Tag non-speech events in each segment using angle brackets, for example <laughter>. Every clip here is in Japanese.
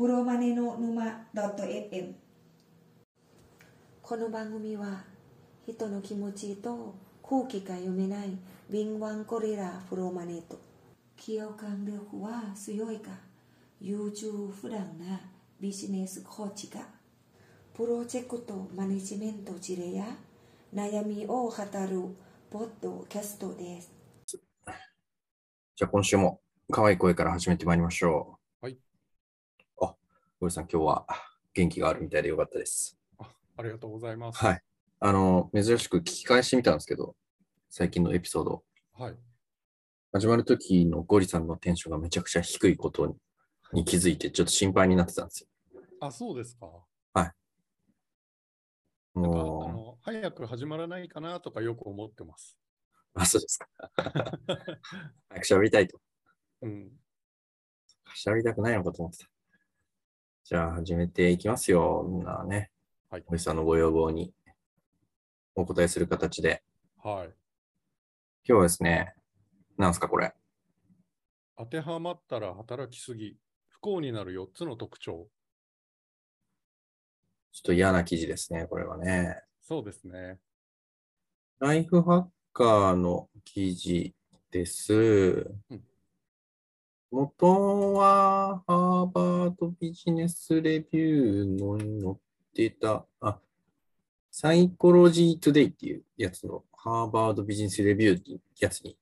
プロマネの沼 .fm この番組は人の気持ちと空気が読めない敏腕ゴリラプロマネと共感力は強いか？優柔不断なビジネスコーチがプロジェクトマネジメント事例や？悩みを語るポッドキャストです。じゃあ今週も可愛い声から始めてまいりましょう。はい。あ、ゴリさん今日は元気があるみたいでよかったです。あありがとうございます。はい。あの、珍しく聞き返してみたんですけど、最近のエピソード。はい。始まる時のゴリさんのテンションがめちゃくちゃ低いことにに気づいて、ちょっと心配になってたんですよ。あ、そうですか。なんかあもの早く始まらないかなとかよく思ってます。う、あ、そうですか。<laughs> 早く喋りたいと。うん。喋りたくないのかと思ってた。じゃあ始めていきますよ。みんなね。はいゴリさんのご要望にお答えする形で。はい。今日はですね、なんすかこれ？当てはまったら働きすぎ。不幸になる4つの特徴。ちょっと嫌な記事ですね、これはね。そうですね。ライフハッカーの記事です。うん元はハーバードビジネスレビューのに載ってた、あ、サイコロジートゥデイっていうやつのハーバードビジネスレビューっていうやつに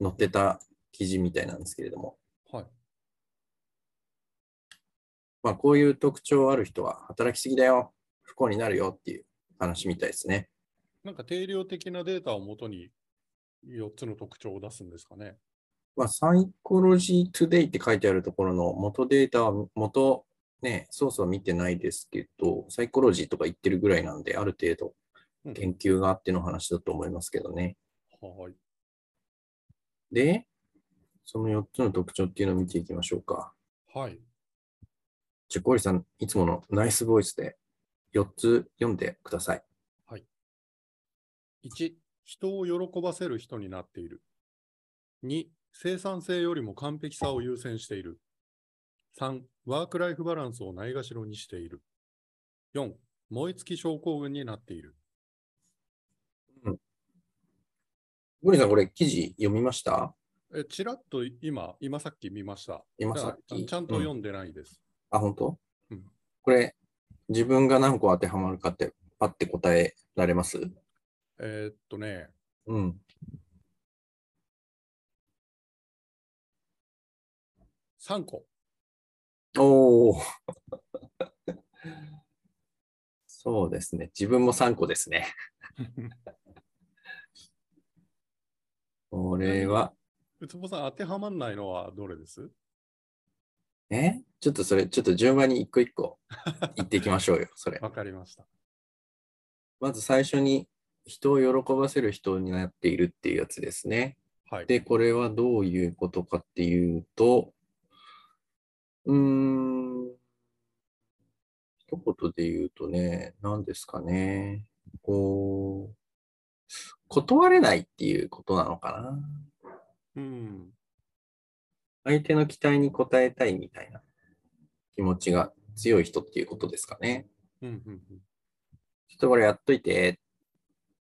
載ってた記事みたいなんですけれども、はい。まあこういう特徴ある人は働きすぎだよ、不幸になるよっていう話みたいですね。なんか定量的なデータをもとに4つの特徴を出すんですかね。まあ、サイコロジートゥデイって書いてあるところの元データは元ね、そうそう見てないですけど、サイコロジーとか言ってるぐらいなんで、ある程度うん研究があっての話だと思いますけどね。はい。で、その4つの特徴っていうのを見ていきましょうか。はい。じゃあ、ゴリさん、いつものナイスボイスで4つ読んでください。1、人を喜ばせる人になっている。2、生産性よりも完璧さを優先している。3、ワークライフバランスをないがしろにしている。4、燃え尽き症候群になっている。ゴリさん、これ記事読みました？え、ちらっと今、今さっき見ました。今さっき？ちゃんと読んでないです。あ、本当？うんこれ、自分が何個当てはまるかって、パッて答えられます？えーっとね、うん。3個。おお。そうですね。自分も3個ですね。これは、うつぼさん、当てはまんないのはどれです？え？ちょっとそれ、ちょっと順番に一個一個言っていきましょうよ、<laughs> それ。わかりました。まず最初に、人を喜ばせる人になっているっていうやつですね。はい。で、これはどういうことかっていうと、うーん、一言で言うとね、何ですかね。こう、断れないっていうことなのかな。うん。相手の期待に応えたいみたいな気持ちが強い人っていうことですかね。うん。うん。ちょっとこれやっといて、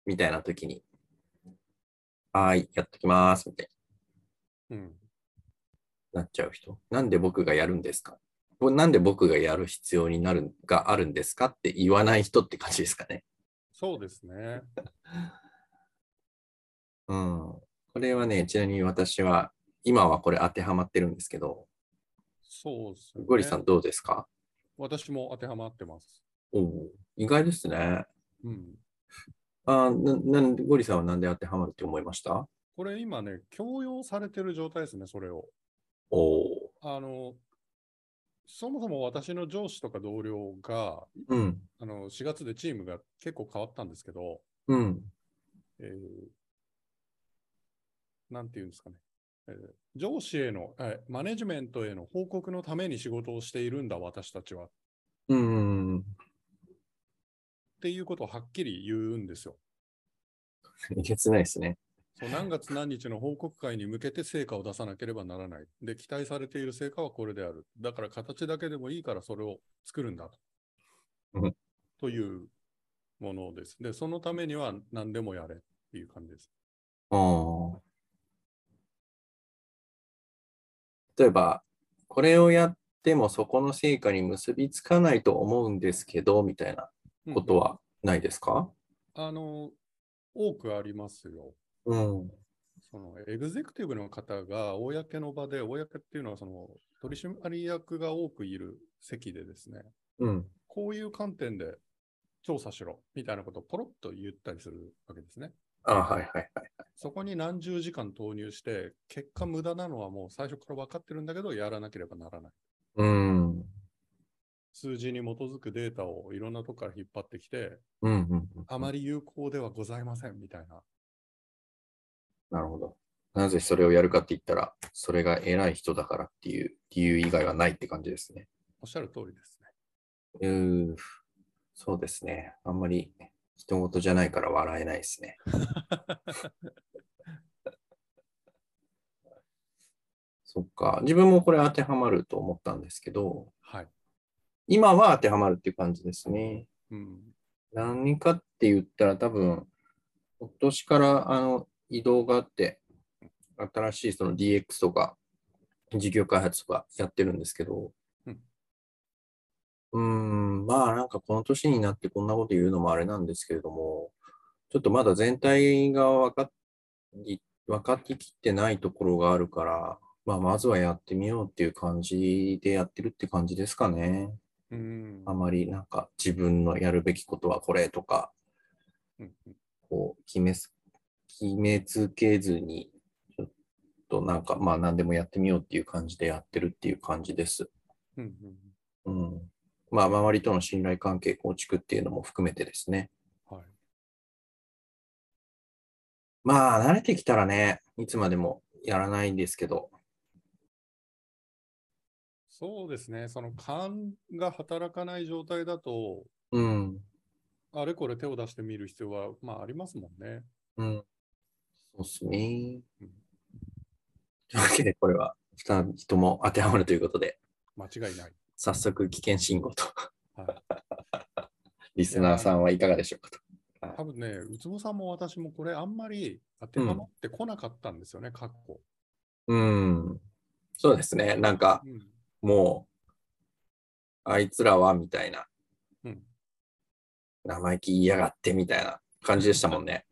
みたいな時に、はーい、やっときます、みたいうん。うん。なっちゃう人？なんで僕がやるんですか？なんで僕がやる必要になる、があるんですかって言わない人って感じですかね？そうですね。<laughs> うん。これはね、ちなみに私は、今はこれ当てはまってるんですけど、そうですね。ゴリさんどうですか？私も当てはまってます。おお意外ですね。うん。あーななんでゴリさんはなんで当てはまるって思いました？これ今ね、強要されてる状態ですね、それを。おおあの、そもそも私の上司とか同僚が、うん。あの4月でチームが結構変わったんですけど、うん。えーなんていうんですかね、えー上司への、えーマネジメントへの報告のために仕事をしているんだ、私たちは。っうん。ていうことをはっきり言うんですよ。<laughs> いけつないですね。そう何月何日の報告会に向けて成果を出さなければならない。で、期待されている成果はこれである。だから形だけでもいいからそれを作るんだと。うんというものです。で、そのためには何でもやれっていう感じです。例えば、これをやってもそこの成果に結びつかないと思うんですけど、みたいなうんことはないですか？あの、多くありますよ。うん。そのエグゼクティブの方が公の場で、公っていうのはその取締役が多くいる席でですね、うん。こういう観点で調査しろみたいなことをポロッと言ったりするわけですね。あはいはいはい。そこに何十時間投入して、結果無駄なのはもう最初から分かってるんだけど、やらなければならない。うん。数字に基づくデータをいろんなとこから引っ張ってきて、うんうんうん。あまり有効ではございませんみたいな。なるほど。なぜそれをやるかって言ったら、それが偉い人だからっていう理由以外はないって感じですね。おっしゃる通りですね。うーそうですね。あんまり人事じゃないから笑えないですね。<laughs> そっか。自分もこれ当てはまると思ったんですけど、はい。今は当てはまるっていう感じですね。うん。何かって言ったら多分、今年からあの移動があって、新しいその DX とか事業開発とかやってるんですけど、うんん、まあなんかこの年になってこんなこと言うのもあれなんですけれども、ちょっとまだ全体が分かり分かってきてないところがあるから、まあまずはやってみようっていう感じでやってるって感じですかね。うん。あまりなんか自分のやるべきことはこれとか、うんこう決めす、決めつけずに、ちょっとなんかまあ何でもやってみようっていう感じでやってるっていう感じです。うんうんうん。まあ周りとの信頼関係構築っていうのも含めてですね。はい。まあ慣れてきたらね、いつまでもやらないんですけど、そうですね。その勘が働かない状態だと、うん。あれこれ手を出してみる必要は、まあありますもんね。うん。そうっすねうん。というわけでこれは2人とも当てはまるということで、間違いない。早速危険信号と。はい、リスナーさんはいかがでしょうかと。多分ね、うつぼさんも私もこれあんまり当てはまってこなかったんですよね、過去。うん。そうですね。なんか、うん。もう、あいつらはみたいな、うん、生意気言いやがってみたいな感じでしたもんね。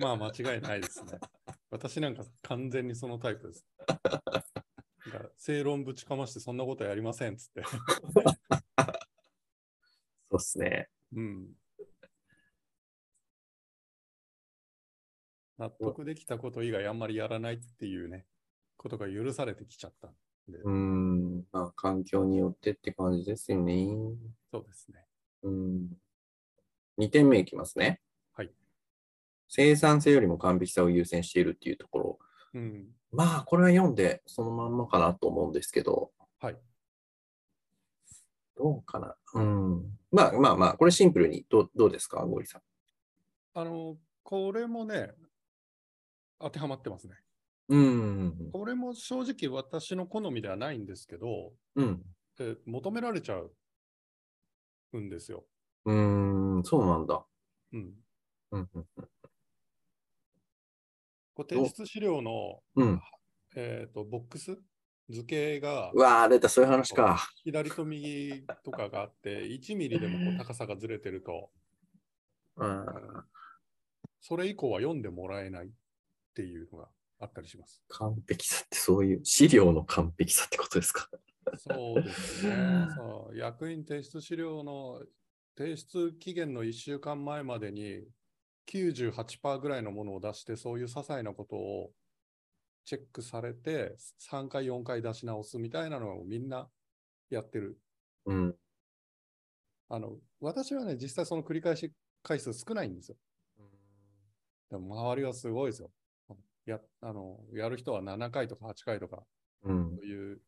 まあ間違いないですね。私なんか完全にそのタイプです。正論ぶちかましてそんなことやりませんっつって。そうっすね。うん。納得できたこと以外あんまりやらないっていうね、ことが許されてきちゃったんで。うん。まあ、環境によってって感じですよね。そうですね。うん。2点目いきますね。はい。生産性よりも完璧さを優先しているっていうところ。うん。まあ、これは読んでそのまんまかなと思うんですけど、はい。どうかな。うん。まあまあまあ、これシンプルにどうどうですか、ゴリさん。あの、これもね、当てはまってますね。うん。これも正直私の好みではないんですけど、うん。え求められちゃうんですよ。うん、そうなんだ。うん。うん。うんこう提出資料の、うん。えー、とボックス図形がうわー、出た、そういう話か。左と右とかがあって、1ミリでもこう高さがずれてると、うん。それ以降は読んでもらえないっていうのがあったりします。完璧さってそういう資料の完璧さってことですか？そうですね。<laughs> そう役員提出資料の提出期限の1週間前までに98%ぐらいのものを出して、そういう些細なことをチェックされて、3回、4回出し直すみたいなのをみんなやってる。うん。あの私はね、実際その繰り返し回数少ないんですよ。でも周りはすごいですよ。やあのやる人は7回とか8回とか、うんそういう、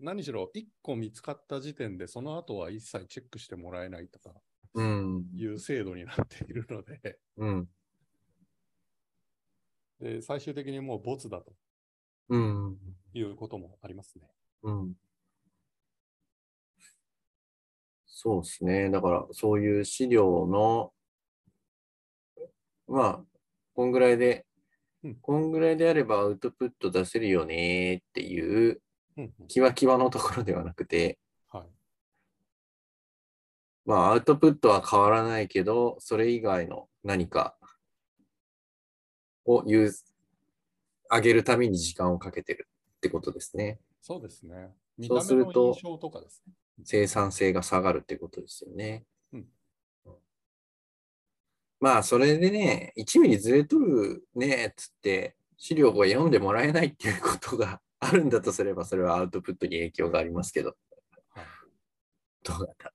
何しろ1個見つかった時点で、その後は一切チェックしてもらえないとかうん。いう制度になっているので、うん。でで、最終的にもうボツだとうん。いうこともありますね。うん。そうですね。だから、そういう資料の、まあ、こんぐらいでうん、こんぐらいであればアウトプット出せるよねっていう、キワキワのところではなくて、はい。まあ、アウトプットは変わらないけど、それ以外の何かを言う、上げるために時間をかけてるってことですね。そうですね。見そうた目するとの印象とかですね。生産性が下がるってことですよね。うんまあ、それでね、1ミリずれとるね、つって、資料が読んでもらえないっていうことが <laughs> あるんだとすれば、それはアウトプットに影響がありますけど、はい。どうだった？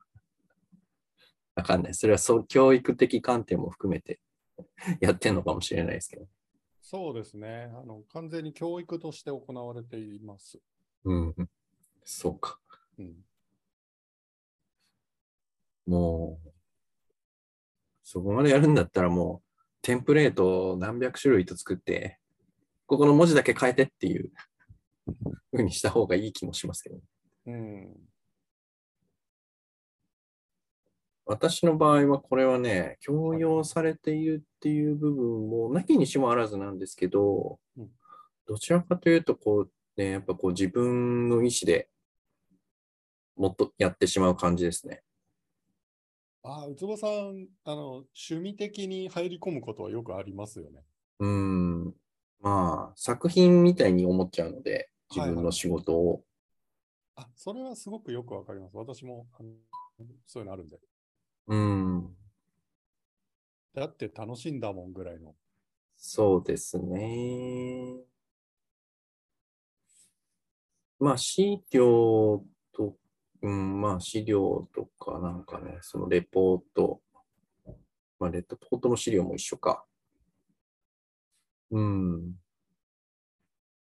わかんない。それはそう教育的観点も含めて <laughs> やってんのかもしれないですけど。そうですね。あの、完全に教育として行われています。うん。そうか。うん。もう、そこまでやるんだったらもう、テンプレートを何百種類と作って、ここの文字だけ変えてっていう風にした方がいい気もしますけど。うん。私の場合はこれはね、強要されているっていう部分も、なきにしもあらずなんですけどうん、どちらかというと、こう、ね、やっぱこう自分の意思でもっとやってしまう感じですね。ああ、ウツボさん、あの、趣味的に入り込むことはよくありますよね。うん。まあ、作品みたいに思っちゃうので、自はいはい分の仕事を。あ、それはすごくよくわかります。私も、そういうのあるんで。うん。だって楽しいんだもんぐらいの。そうですね。まあ、資料と、うん、まあ、資料とかなんかね、そのレポート、まあ、レポートの資料も一緒か。うん。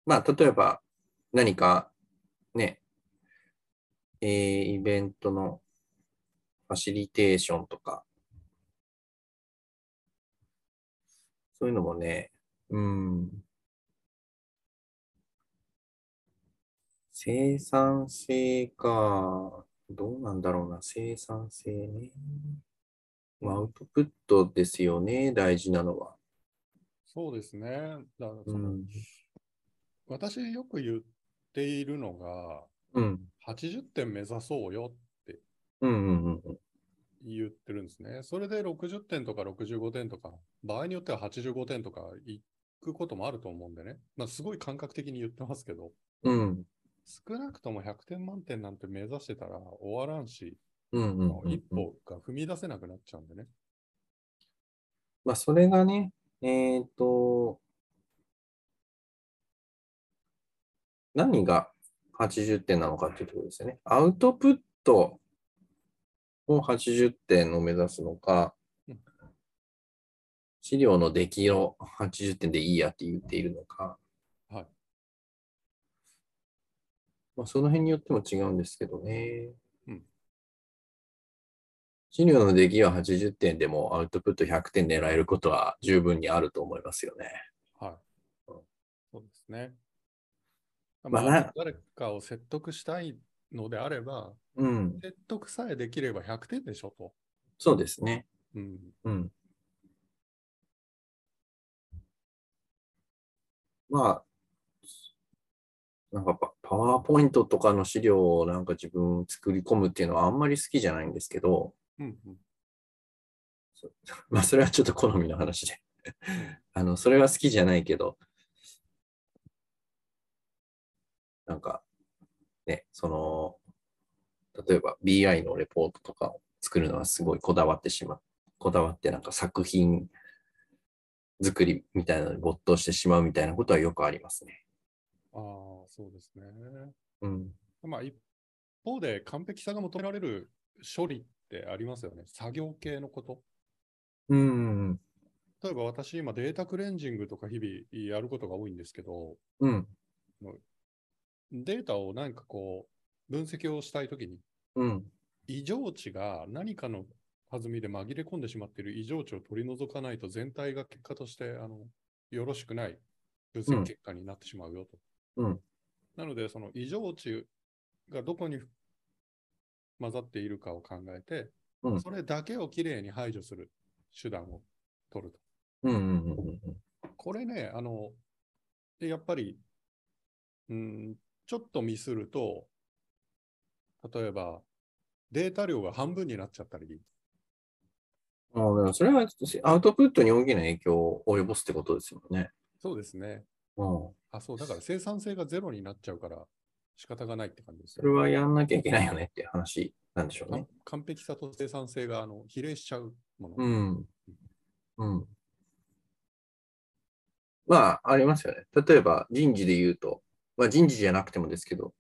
まあ、例えば、何か、ね、えーイベントのファシリテーションとか、そういうのもね、うん。生産性か、どうなんだろうな、生産性ね。まあアウトプットですよね、大事なのは。そうですね。だからうその、ん。私よく言っているのが、うん。80点目指そうよってうんうんうんうん。言ってるんですね。それで60点とか65点とか、場合によっては85点とかいくこともあると思うんでね。まあ、すごい感覚的に言ってますけど、うん。少なくとも100点満点なんて目指してたら終わらんし、一歩が踏み出せなくなっちゃうんでね。まあ、それがね、えっと、何が80点なのかっていうところですよね。アウトプットを80点を目指すのかうん、資料の出来を80点でいいやって言っているのか、はい。まあ、その辺によっても違うんですけどね。うん資料の出来は80点でもアウトプット100点狙えることは十分にあると思いますよね。はい。うんそうですね。まあ誰かを説得したいのであれば、うん、説得さえできれば100点でしょと。そうですね。うん。うん。まあ、なんかパパワーポイントとかの資料をなんか自分作り込むっていうのはあんまり好きじゃないんですけど、うんうん。<laughs> まあそれはちょっと好みの話で。<laughs> あの、それは好きじゃないけど、なんか、ね、その、例えば BI のレポートとかを作るのはすごいこだわってしまう。こだわってなんか作品作りみたいなのに没頭してしまうみたいなことはよくありますね。ああ、そうですね。うん。まあ、一方で完璧さが求められる処理ってありますよね。作業系のこと。うん。例えば私今データクレンジングとか日々やることが多いんですけど、うん。データを何かこう分析をしたいときにうん。異常値が何かの弾みで紛れ込んでしまっている異常値を取り除かないと全体が結果としてあのよろしくない分析結果になってしまうよと。うんなので、その異常値がどこに混ざっているかを考えて、うんそれだけをきれいに排除する手段を取ると。うんうんうんうんこれね、あの、でやっぱり、うん、ちょっとミスると、例えば、データ量が半分になっちゃったり、あそれはアウトプットに大きな影響を及ぼすってことですよね。そうですね。うん。あ、そう、だから生産性がゼロになっちゃうから仕方がないって感じですそれはやんなきゃいけないよねっていう話なんでしょうね完。完璧さと生産性があの比例しちゃうもの。うん。うん。まあ、ありますよね。例えば人事で言うと、まあ人事じゃなくてもですけど、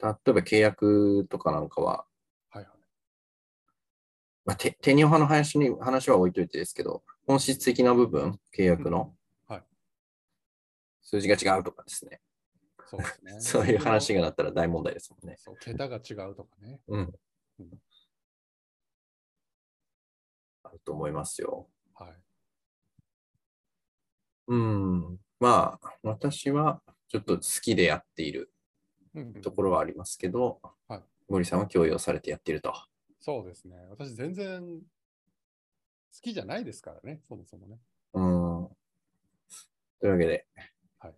例えば契約とかなんかは、はいはい。まあ、てテニオ派の話に話は置いといてですけど、本質的な部分、契約の、はい数字が違うとかですね。そうですね。<laughs> そういう話がなったら大問題ですもんね。そう、桁が違うとかね。うんうん。あると思いますよ。はい。うん。まあ、私はちょっと好きでやっているうんうんところはありますけど、はい森さんは強要されてやっていると。そうですね。私全然好きじゃないですからね、そもそもね。うん。というわけで、はい。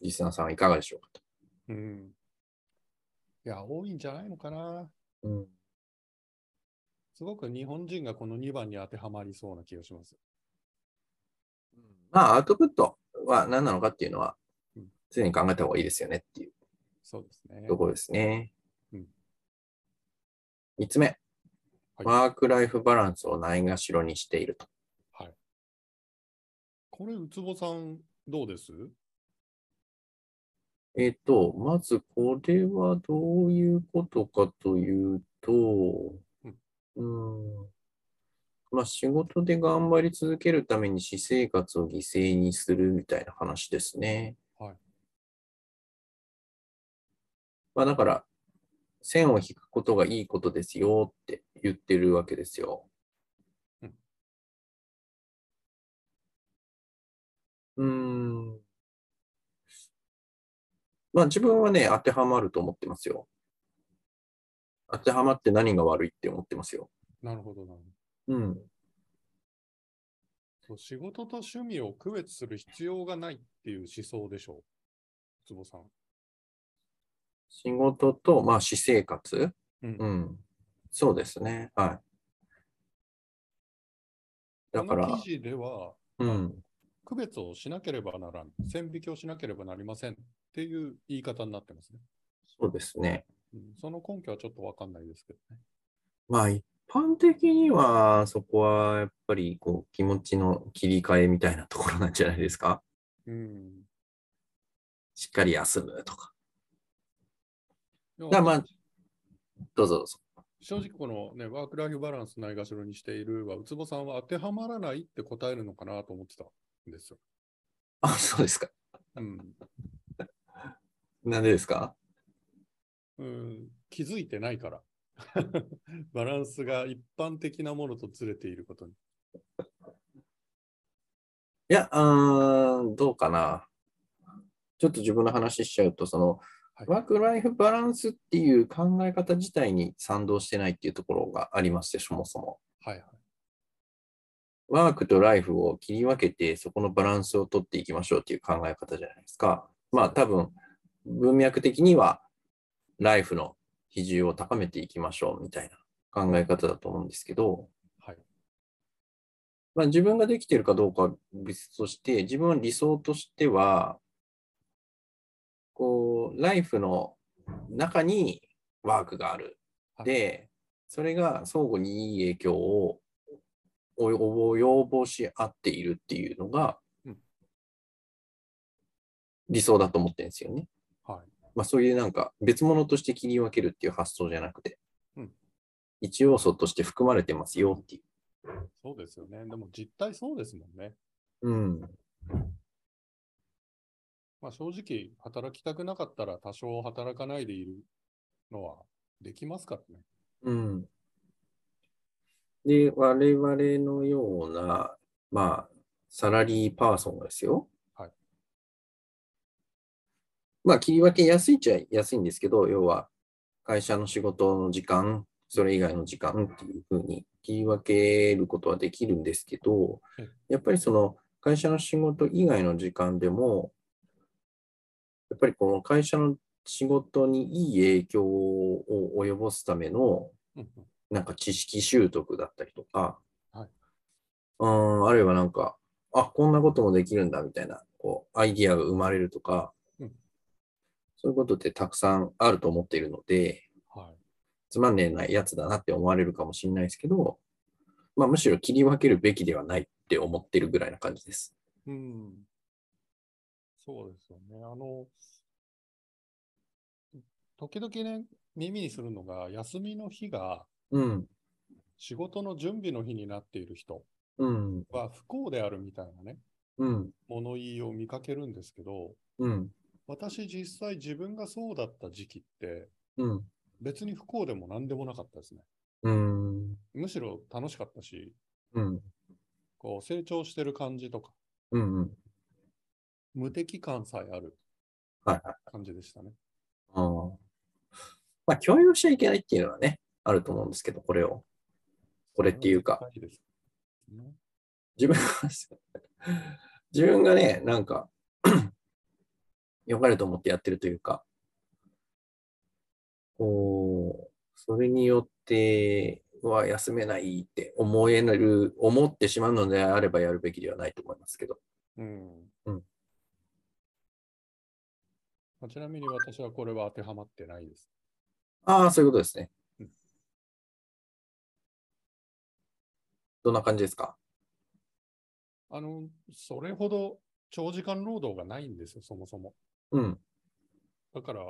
リスナーさんはいかがでしょうかと。うん。いや、多いんじゃないのかな。うん。すごく日本人がこの2番に当てはまりそうな気がします。まあ、アウトプットは何なのかっていうのはうん、常に考えた方がいいですよねっていうそうですね。ところですね。うん三つ目、はいワークライフバランスをないがしろにしていると。はい。これ、ウツボさん、どうです？えっ、と、まずこれはどういうことかというと、うん、まあ仕事で頑張り続けるために私生活を犠牲にするみたいな話ですね。はい。まあだから、線を引くことがいいことですよって言ってるわけですよ。うんうーん。まあ自分はね、当てはまると思ってますよ。当てはまって何が悪いって思ってますよ。なるほどなるほどうん。そう。仕事と趣味を区別する必要がないっていう思想でしょう。ウツボさん。仕事と、まあ私生活？うんうん。そうですね。はい。だからこの、記事では、うん。区別をしなければならん、線引きをしなければなりませんっていう言い方になってますね。そうですね。うん、その根拠はちょっとわかんないですけどね。まあ一般的には、そこはやっぱりこう気持ちの切り替えみたいなところなんじゃないですか？うん。しっかり休むとか。だまあ、どうぞどうぞ。正直このね、ワークライフバランスないがしろにしているは、ウツボさんは当てはまらないって答えるのかなと思ってたんですよ。あ、そうですか。うん。なんでですか？うん、気づいてないから。<laughs> バランスが一般的なものとずれていることに。いや、うーん、どうかな。ちょっと自分の話しちゃうと、その、はいワークライフバランスっていう考え方自体に賛同してないっていうところがありまして、そもそも。はいはい。ワークとライフを切り分けて、そこのバランスを取っていきましょうっていう考え方じゃないですか。まあ多分、文脈的には、ライフの比重を高めていきましょうみたいな考え方だと思うんですけど、はい。まあ、自分ができているかどうかは別として、自分は理想としては、こう、ライフの中にワークがある。はいで、それが相互にいい影響を及ぼし合っているっていうのがうん理想だと思ってるんですよね。はい。まあそういうなんか別物として切り分けるっていう発想じゃなくて、うん一要素として含まれてますよっていそうですよね。でも実態そうですもんね。う。うん。まあ正直、働きたくなかったら多少働かないでいるのはできますからね。うん。で、我々のような、まあ、サラリーパーソンがですよ。はい。まあ、切り分けやすいっちゃ安いんですけど、要は、会社の仕事の時間、それ以外の時間っていうふうに切り分けることはできるんですけどええ、やっぱりその会社の仕事以外の時間でも、やっぱりこの会社の仕事にいい影響を及ぼすための、なんか知識習得だったりとか、はいうん、あるいはなんか、あ、こんなこともできるんだみたいな、こう、アイディアが生まれるとか、うんそういうことってたくさんあると思っているので、はい。つまんねえなやつだなって思われるかもしれないですけど、まあむしろ切り分けるべきではないって思ってるぐらいな感じです。うん。そうですよね。あの、時々ね、耳にするのが、休みの日がうん、仕事の準備の日になっている人うん、は不幸であるみたいなね、うん、物言いを見かけるんですけど、うん、私実際自分がそうだった時期って、うん、別に不幸でも何でもなかったですね。うん、むしろ楽しかったし、うん、こう成長してる感じとか、うん、うん。無敵感さえあるはいはい。感じでしたね。あーまあ共有しちゃいけないっていうのはね、あると思うんですけど、これを。これっていうか、いいですね自分が、自分がね、なんか、良かれと思ってやってるというか、こう、それによっては休めないって思える、思ってしまうのであればやるべきではないと思いますけど。うん。うんまあちなみに私はこれは当てはまってないです。ああ、そういうことですねうん。どんな感じですか？あの、それほど長時間労働がないんですよ、そもそも。うん。だから、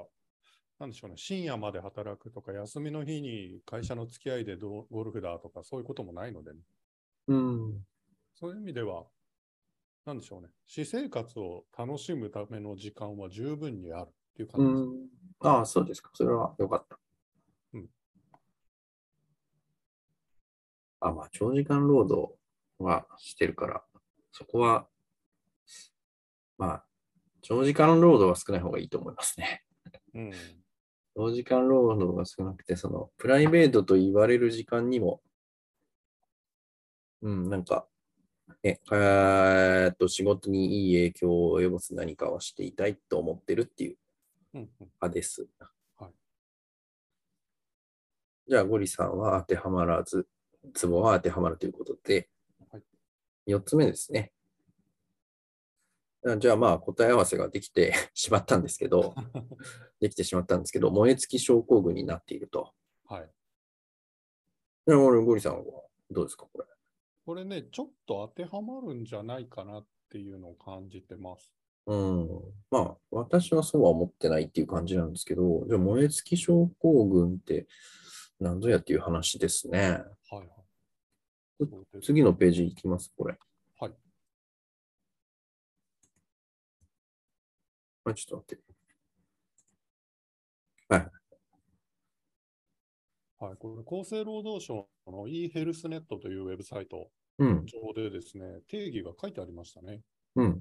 なんでしょうね、深夜まで働くとか、休みの日に会社の付き合いでどうゴルフだとか、そういうこともないのでね、うん。そういう意味では、なんでしょうね、私生活を楽しむための時間は十分にあるっていうう感じです。ん。ああ、そうですか。それは良かった。うん。あ、まあ、長時間労働はしてるから、そこは、まあ、長時間労働は少ない方がいいと思いますね。うん。長時間労働が少なくて、その、プライベートと言われる時間にも、うん、なんか、ね、えーっと、仕事にいい影響を及ぼす何かをしていたいと思ってるっていううんうん派です。はい。じゃあ、ゴリさんは当てはまらず、ツボは当てはまるということで、はい4つ目ですね。あじゃあ、まあ、答え合わせができて <laughs> しまったんですけど、<laughs> できてしまったんですけど、燃え尽き症候群になっていると。はい。じゃあ、俺ゴリさんはどうですか、これ？これね、ちょっと当てはまるんじゃないかなっていうのを感じてます。うん。まあ、私はそうは思ってないっていう感じなんですけど、じゃあ、燃え尽き症候群って何ぞやっていう話ですね。はいはい。次のページいきます、これ。あ、ちょっと待って。はい。はい、これ厚生労働省の e ヘルスネットというウェブサイトうん、上でですね、定義が書いてありましたね。うん、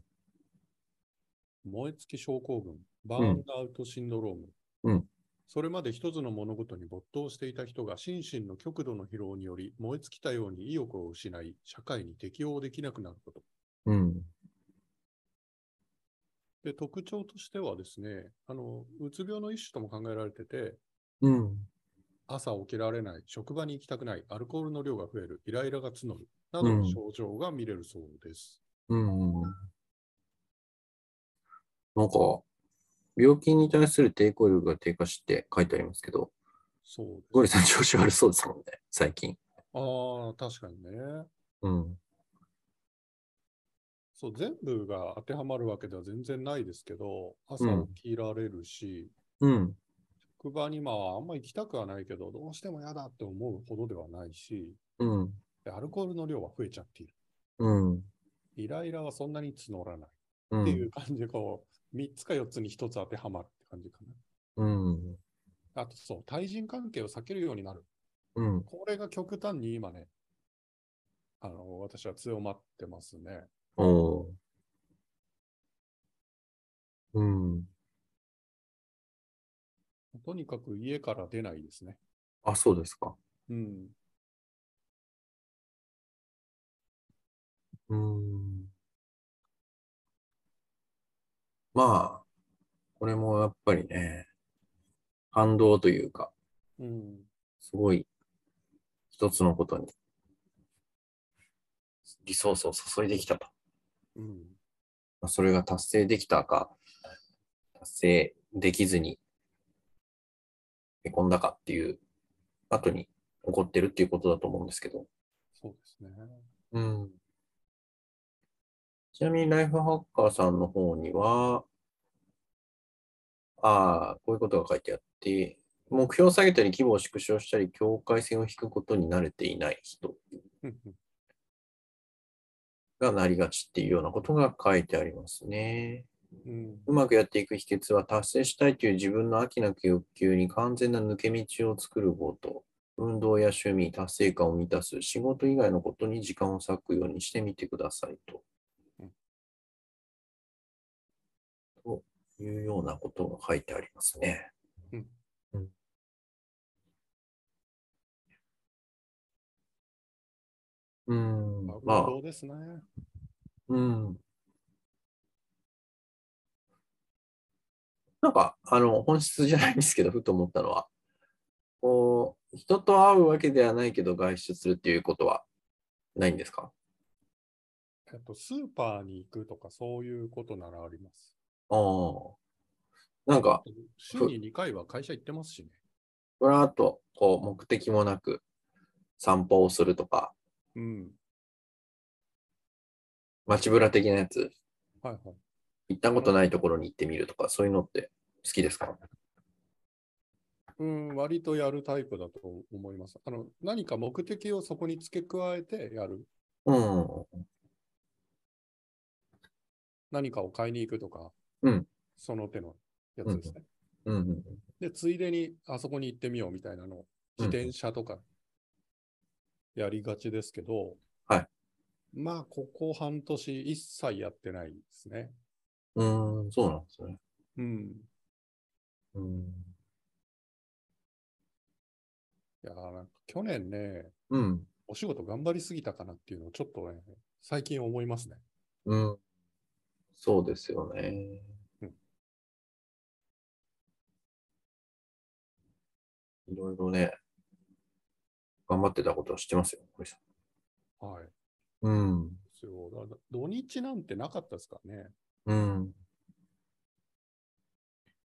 燃え尽き症候群、バーンアウトシンドローム。うんそれまで一つの物事に没頭していた人が心身の極度の疲労により燃え尽きたように意欲を失い、社会に適応できなくなること。うん、で特徴としてはですね、あの、うつ病の一種とも考えられてて、うん、朝起きられない、職場に行きたくない、アルコールの量が増える、イライラが募る、などの症状が見れるそうです。うん。なんか、病気に対する抵抗力が低下して書いてありますけど、そうです。ゴリさん調子悪そうですもんね、最近。ああ、確かにね。うん、そう、全部が当てはまるわけでは全然ないですけど、朝うん。起きられるし、うん、職場にまああんま行きたくはないけど、どうしても嫌だって思うほどではないし、うん、でアルコールの量は増えちゃっている。うん、イライラはそんなに募らない。う、っていうん感じで、こう、3つか4つに1つ当てはまるって感じかな。うん、あとそう、対人関係を避けるようになる。うん、これが極端に今ね、あの、私は強まってますね。おーうん。とにかく家から出ないですね。あ、そうですか。うん。うん。まあ、これもやっぱりね、反動というか、うん。すごい一つのことにリソースを注いできたと。うん。まあそれが達成できたか、達成できずにへこんだかっていう後に起こってるっていうことだと思うんですけど。そうですね。うん。ちなみにライフハッカーさんの方には、ああ、こういうことが書いてあって、目標を下げたり規模を縮小したり境界線を引くことに慣れていない人がなりがちっていうようなことが書いてありますね。うん。うまくやっていく秘訣は達成したいという自分の飽きなき欲求に完全な抜け道を作ること。運動や趣味、達成感を満たす仕事以外のことに時間を割くようにしてみてくださいと。うんというようなことが書いてありますね。うんまあ、まあ運、動ですね。うん。なんか、あの、本質じゃないんですけど、ふと思ったのは、こう、人と会うわけではないけど外出するっていうことはないんですか？えっと、スーパーに行くとかそういうことならあります。ああ。なんか、週に2回は会社行ってますしね。ふらっと、こう、目的もなく散歩をするとか、うん。街ぶら的なやつ、はいはい。行ったことないところに行ってみるとか、そういうのって好きですか？うん、割とやるタイプだと思います。あの、何か目的をそこに付け加えてやる。うん。何かを買いに行くとか、うんその手のやつですね。うんうん。で、ついでにあそこに行ってみようみたいなのを自転車とかやりがちですけど、はいまあ、ここ半年一切やってないですね。うん、そうなんですね。うん。うん。いやー、なんか去年ね、うん。お仕事頑張りすぎたかなっていうのをちょっとね、最近思いますね。うん。そうですよね。うんいろいろね、頑張ってたことは知ってますよ、堀さはい。ん。うん。ですよだだ土日なんてなかったですからね。うん。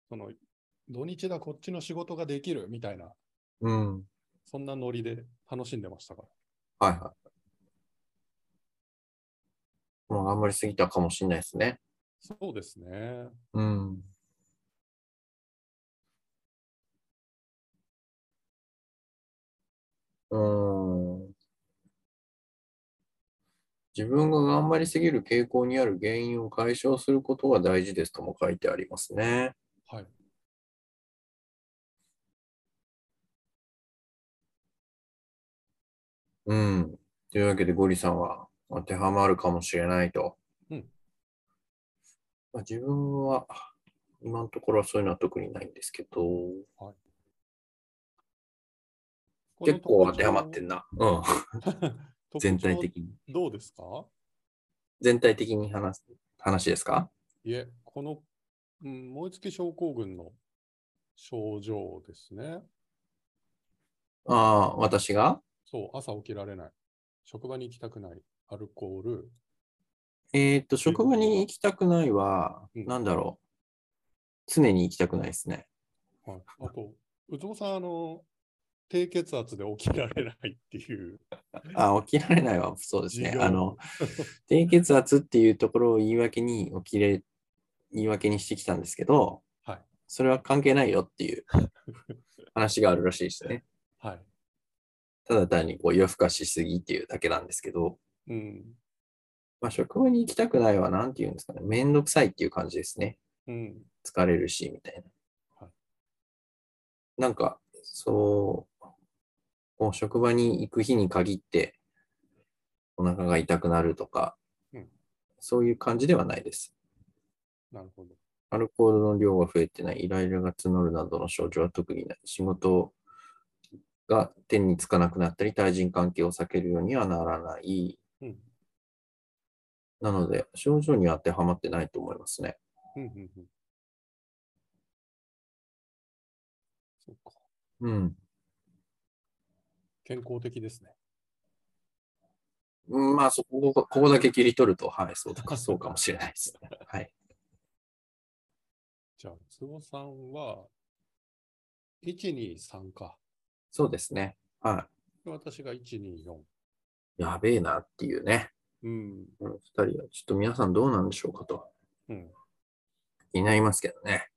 その、土日だ、こっちの仕事ができるみたいな、うん。そんなノリで楽しんでましたから。はいはい。もう頑張りすぎたかもしれないですね。そうですね。うん。うん。自分が頑張りすぎる傾向にある原因を解消することが大事ですとも書いてありますね。はい。うん。というわけで、ゴリさんは当てはまるかもしれないと。うんまあ、自分は、今のところはそういうのは特にないんですけど、結構当てはまってんな。うん。全体的に。どうですか？全体的に話す話ですか？いえ、この、うん、燃え尽き症候群の症状ですね。ああ、私が？そう、朝起きられない。職場に行きたくない。アルコール。えーっと、職場に行きたくないは、うんなんだろう。常に行きたくないですね。はい、あと、うつぼさん、あの、低血圧で起きられないっていう。<laughs> あ、起きられないはそうですね。あの、<laughs> 低血圧っていうところを言い訳に起きれ、言い訳にしてきたんですけど、はい。それは関係ないよっていう <laughs> 話があるらしいですね。はい。ただ単にこう夜更かししすぎっていうだけなんですけど、うん。まあ、職場に行きたくないは何て言うんですかね。めんどくさいっていう感じですね。うん。疲れるし、みたいな。はいなんか、そう、こう職場に行く日に限って、お腹が痛くなるとか、うんそういう感じではないです。なるほど。アルコールの量が増えてない、イライラが募るなどの症状は特にない。仕事が手につかなくなったり、対人関係を避けるようにはならない。うん。なので、症状には当てはまってないと思いますね。うんうんうん。そうか。うん。健康的ですね。うんまあ、そこ、ここだけ切り取ると、はい、そうか、<laughs> そうかもしれないですね。はい。じゃあ、坪さんは、1、2、3か。そうですね。はで私が1、2、4。い。やべえなっていうね。うん。この二人は、ちょっと皆さんどうなんでしょうかと。うん。気になりますけどね。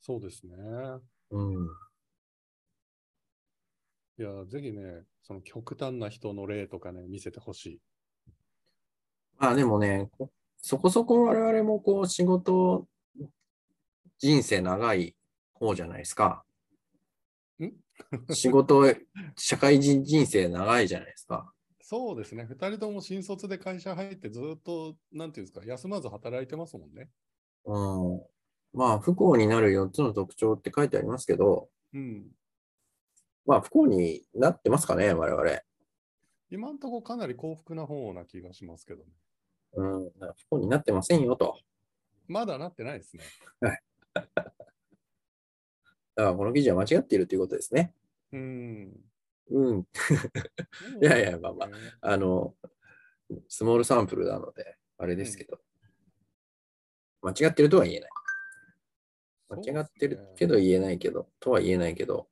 そうですね。うん。いや、ぜひね、その極端な人の例とかね、見せてほしい。まあでもね、こそこそこ我々もこう仕事人生長い方じゃないですか。ん？仕事、社会人人生長いじゃないですか。そうですね。二人とも新卒で会社入ってずっと、なんていうんですか、休まず働いてますもんね。うん。まあ不幸になる4つの特徴って書いてありますけど、うん。まあ不幸になってますかね、我々。今んとこかなり幸福な方な気がしますけどね。うん。不幸になってませんよと。まだなってないですね。<laughs> だからこの記事は間違っているということですね。うん。うん。いやいやまあまああの、スモールサンプルなので、あれですけど、間違ってるとは言えない。間違ってるけど言えないけど、とは言えないけど、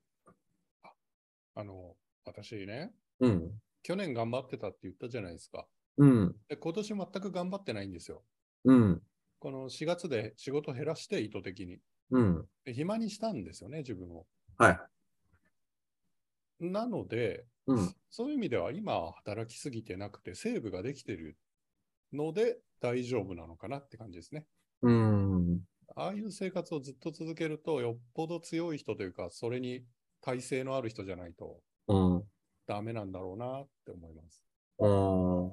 あの、私ね、うん、去年頑張ってたって言ったじゃないですか。うん、で今年全く頑張ってないんですよ。うん、この4月で仕事減らして意図的に。うん、で暇にしたんですよね、自分を。はい、なので、うん、そういう意味では今は働きすぎてなくて、セーブができてるので大丈夫なのかなって感じですね。うん、ああいう生活をずっと続けると、よっぽど強い人というか、それに耐性のある人じゃないとうん、ダメなんだろうなって思います。あー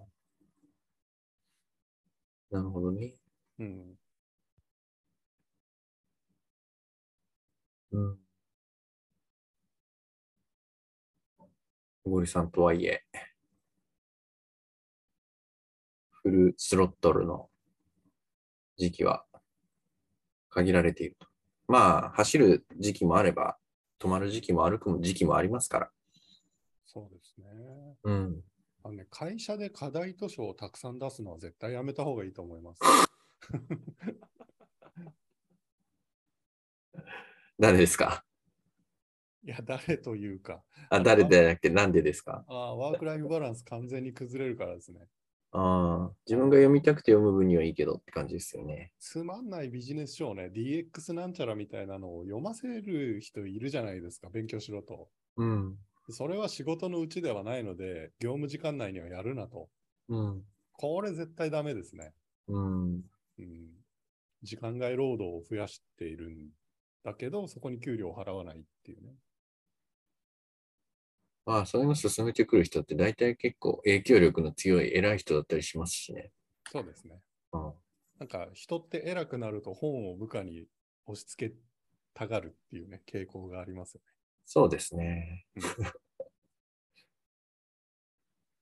なるほどね。うん。うん。小堀さんとはいえ、フルスロットルの時期は限られていると。まあ、走る時期もあれば、止まる時期も歩く時期もありますから。そうですね。うん。あのね、会社で課題図書をたくさん出すのは絶対やめた方がいいと思います。<laughs> 誰ですか？いや、誰というか、あ、誰でなくてなんでですか？ああワークライフバランス完全に崩れるからですね。ああ、自分が読みたくて読む分にはいいけどって感じですよね。つまんないビジネス書をね、DX なんちゃらみたいなのを読ませる人いるじゃないですか、勉強しろと。うん。それは仕事のうちではないので、業務時間内にはやるなと。うん。これ絶対ダメですね。うん。うん、時間外労働を増やしているんだけど、そこに給料を払わないっていうね。まあ、そういうの進めてくる人って大体結構影響力の強い偉い人だったりしますしね。そうですね。うん。なんか人って偉くなると本を部下に押し付けたがるっていうね、傾向がありますよそうですね。うん <laughs>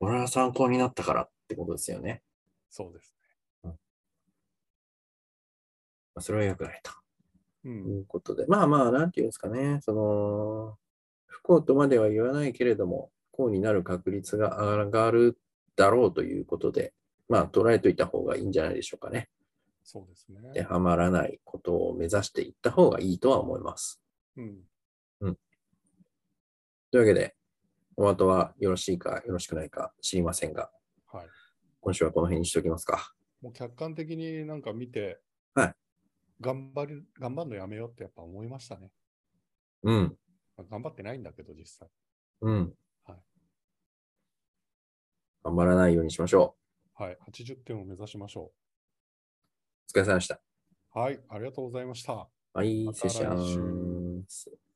俺は参考になったからってことですよね。ね。そうですまあそれは良くないとね。う。いうんことで。まあまあ、なんていうんですかね。その、不幸とまでは言わないけれども、不幸になる確率が上がるだろうということで、まあ、捉えといた方がいいんじゃないでしょうかね。そうですね。で、はまらないことを目指していった方がいいとは思います。うん。というわけで、お後はよろしいかよろしくないか知りませんが、はい。今週はこの辺にしておきますか。もう客観的になんか見て、はい。頑張る、頑張るのやめようってやっぱ思いましたね。うん、まあ頑張ってないんだけど、実際。うん。はい頑張らないようにしましょはい。80点を目指しましょう。お疲れ様でした。う。はい。ありがとうございました。はい、またセッショ来週ン。